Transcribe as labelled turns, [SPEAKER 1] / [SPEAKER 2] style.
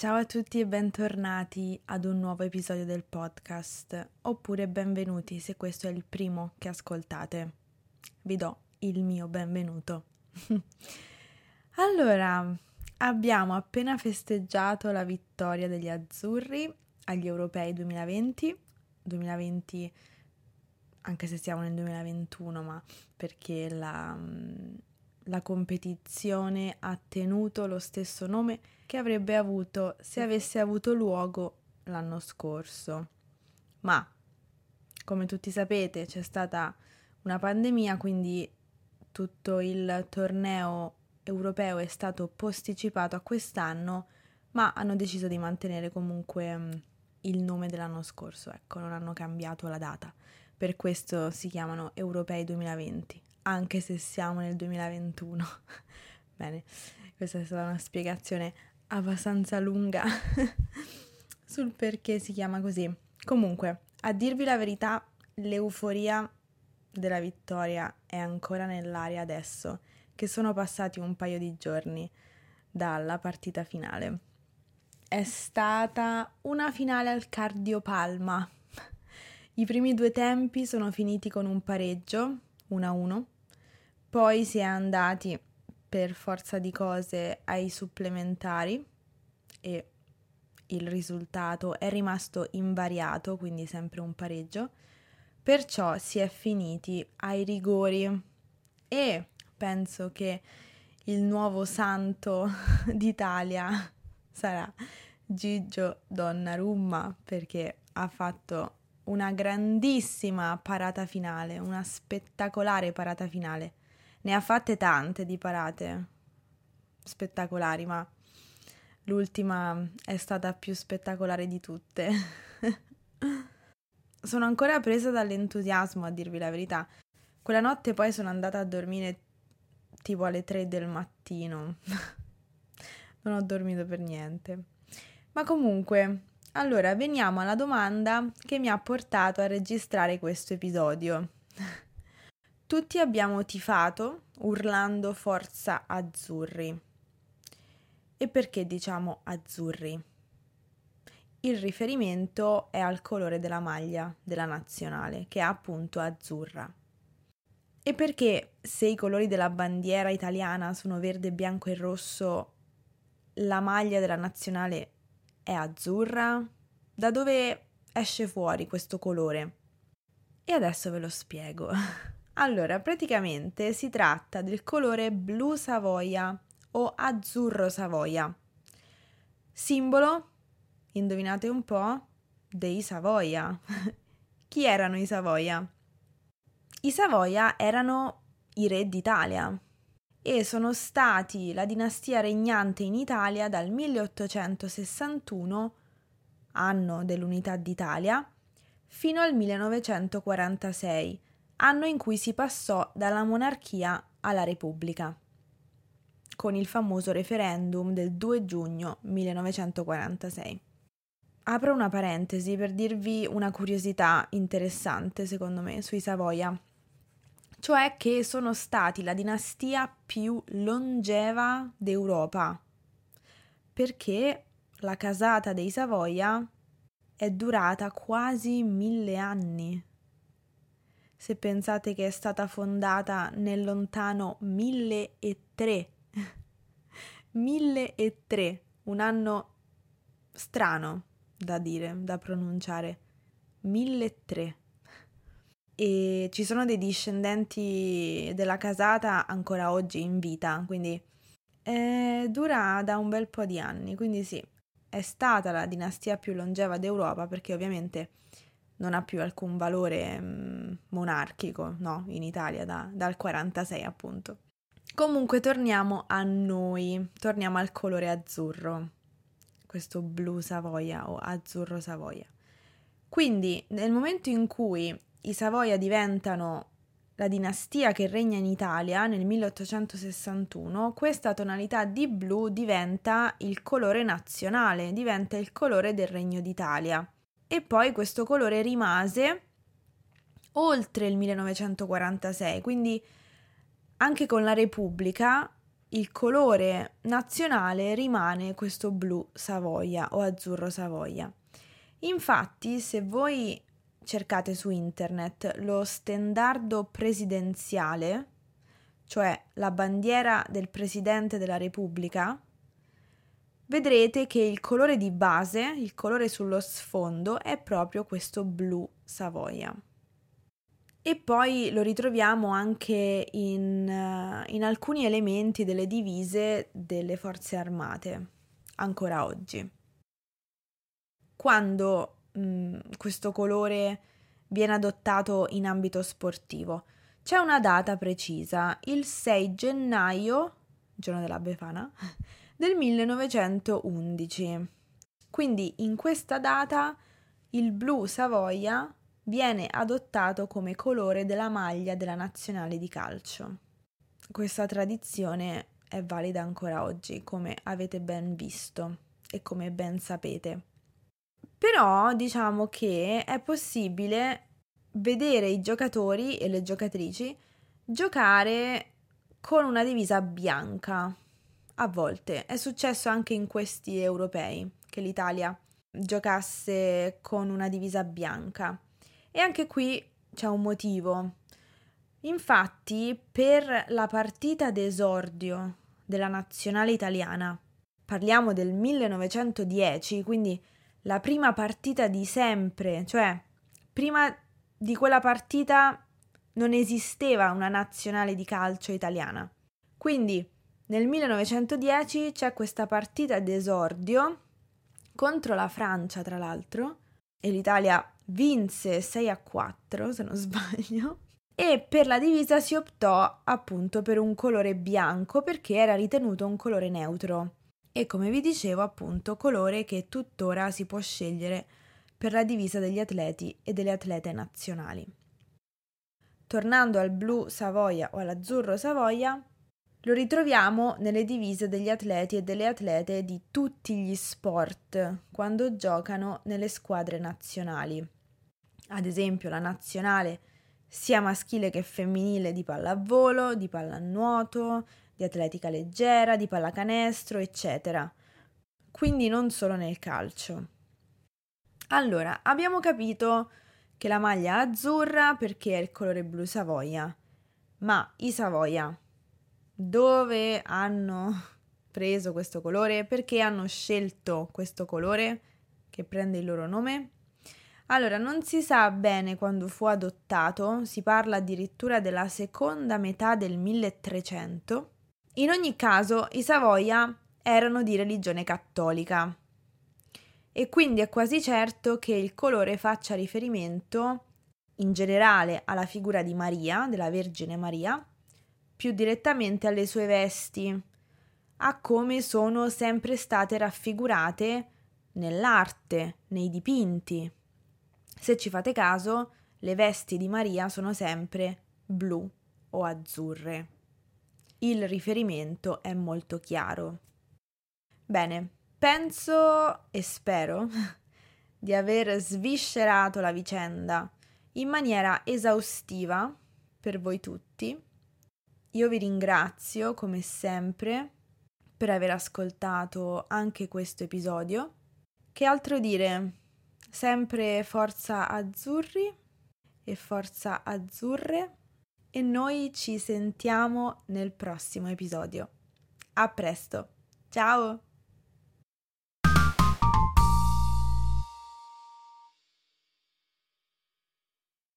[SPEAKER 1] Ciao a tutti e bentornati ad un nuovo episodio del podcast, oppure benvenuti se questo è il primo che ascoltate. Vi do il mio benvenuto. allora, abbiamo appena festeggiato la vittoria degli azzurri agli europei 2020, 2020 anche se siamo nel 2021, ma perché la, la competizione ha tenuto lo stesso nome che avrebbe avuto se avesse avuto luogo l'anno scorso. Ma, come tutti sapete, c'è stata una pandemia, quindi tutto il torneo europeo è stato posticipato a quest'anno, ma hanno deciso di mantenere comunque mm, il nome dell'anno scorso, ecco, non hanno cambiato la data. Per questo si chiamano Europei 2020, anche se siamo nel 2021. Bene, questa è stata una spiegazione abbastanza lunga sul perché si chiama così. Comunque, a dirvi la verità, l'euforia della vittoria è ancora nell'aria adesso, che sono passati un paio di giorni dalla partita finale. È stata una finale al cardiopalma. I primi due tempi sono finiti con un pareggio, 1-1, poi si è andati per forza di cose ai supplementari e il risultato è rimasto invariato, quindi sempre un pareggio. Perciò si è finiti ai rigori e penso che il nuovo santo d'Italia sarà Gigio Donnarumma perché ha fatto una grandissima parata finale, una spettacolare parata finale ne ha fatte tante di parate spettacolari, ma l'ultima è stata più spettacolare di tutte. sono ancora presa dall'entusiasmo, a dirvi la verità. Quella notte poi sono andata a dormire tipo alle 3 del mattino. non ho dormito per niente. Ma comunque, allora veniamo alla domanda che mi ha portato a registrare questo episodio. Tutti abbiamo tifato urlando forza azzurri. E perché diciamo azzurri? Il riferimento è al colore della maglia della nazionale, che è appunto azzurra. E perché se i colori della bandiera italiana sono verde, bianco e rosso, la maglia della nazionale è azzurra? Da dove esce fuori questo colore? E adesso ve lo spiego. Allora, praticamente si tratta del colore blu Savoia o azzurro Savoia. Simbolo, indovinate un po', dei Savoia. Chi erano i Savoia? I Savoia erano i re d'Italia e sono stati la dinastia regnante in Italia dal 1861, anno dell'unità d'Italia, fino al 1946 anno in cui si passò dalla monarchia alla repubblica, con il famoso referendum del 2 giugno 1946. Apro una parentesi per dirvi una curiosità interessante, secondo me, sui Savoia, cioè che sono stati la dinastia più longeva d'Europa, perché la casata dei Savoia è durata quasi mille anni se pensate che è stata fondata nel lontano 1003. 1003, un anno strano da dire, da pronunciare. 1003. E ci sono dei discendenti della casata ancora oggi in vita, quindi eh, dura da un bel po' di anni, quindi sì, è stata la dinastia più longeva d'Europa perché ovviamente non ha più alcun valore mh, mm, monarchico, no, in Italia da, dal 46 appunto. Comunque torniamo a noi, torniamo al colore azzurro, questo blu Savoia o azzurro Savoia. Quindi nel momento in cui i Savoia diventano la dinastia che regna in Italia nel 1861, questa tonalità di blu diventa il colore nazionale, diventa il colore del Regno d'Italia e poi questo colore rimase oltre il 1946, quindi anche con la Repubblica il colore nazionale rimane questo blu Savoia o azzurro Savoia. Infatti, se voi cercate su internet lo stendardo presidenziale, cioè la bandiera del Presidente della Repubblica, vedrete che il colore di base, il colore sullo sfondo, è proprio questo blu Savoia. E poi lo ritroviamo anche in, uh, in alcuni elementi delle divise delle forze armate, ancora oggi. Quando mh, mm, questo colore viene adottato in ambito sportivo? C'è una data precisa, il 6 gennaio, giorno della Befana, del 1911. Quindi in questa data il blu Savoia viene adottato come colore della maglia della nazionale di calcio. Questa tradizione è valida ancora oggi, come avete ben visto e come ben sapete. Però diciamo che è possibile vedere i giocatori e le giocatrici giocare con una divisa bianca. A volte è successo anche in questi europei che l'Italia giocasse con una divisa bianca. E anche qui c'è un motivo. Infatti, per la partita d'esordio della nazionale italiana, parliamo del 1910, quindi la prima partita di sempre, cioè prima di quella partita non esisteva una nazionale di calcio italiana. Quindi nel 1910 c'è questa partita d'esordio contro la Francia, tra l'altro, e l'Italia vinse 6 a 4, se non sbaglio. E per la divisa si optò appunto per un colore bianco perché era ritenuto un colore neutro. E come vi dicevo, appunto, colore che tuttora si può scegliere per la divisa degli atleti e delle atlete nazionali. Tornando al blu Savoia o all'azzurro Savoia, lo ritroviamo nelle divise degli atleti e delle atlete di tutti gli sport quando giocano nelle squadre nazionali. Ad esempio la nazionale sia maschile che femminile di pallavolo, di pallanuoto, di atletica leggera, di pallacanestro, eccetera. Quindi non solo nel calcio. Allora, abbiamo capito che la maglia è azzurra perché è il colore blu Savoia, ma i Savoia dove hanno preso questo colore? Perché hanno scelto questo colore che prende il loro nome? Allora, non si sa bene quando fu adottato, si parla addirittura della seconda metà del 1300. In ogni caso, i Savoia erano di religione cattolica e quindi è quasi certo che il colore faccia riferimento in generale alla figura di Maria, della Vergine Maria, più direttamente alle sue vesti, a come sono sempre state raffigurate nell'arte, nei dipinti. Se ci fate caso, le vesti di Maria sono sempre blu o azzurre. Il riferimento è molto chiaro. Bene, Penso e spero di aver sviscerato la vicenda in maniera esaustiva per voi tutti. Io vi ringrazio come sempre per aver ascoltato anche questo episodio. Che altro dire? Sempre forza azzurri e forza azzurre e noi ci sentiamo nel prossimo episodio. A presto. Ciao!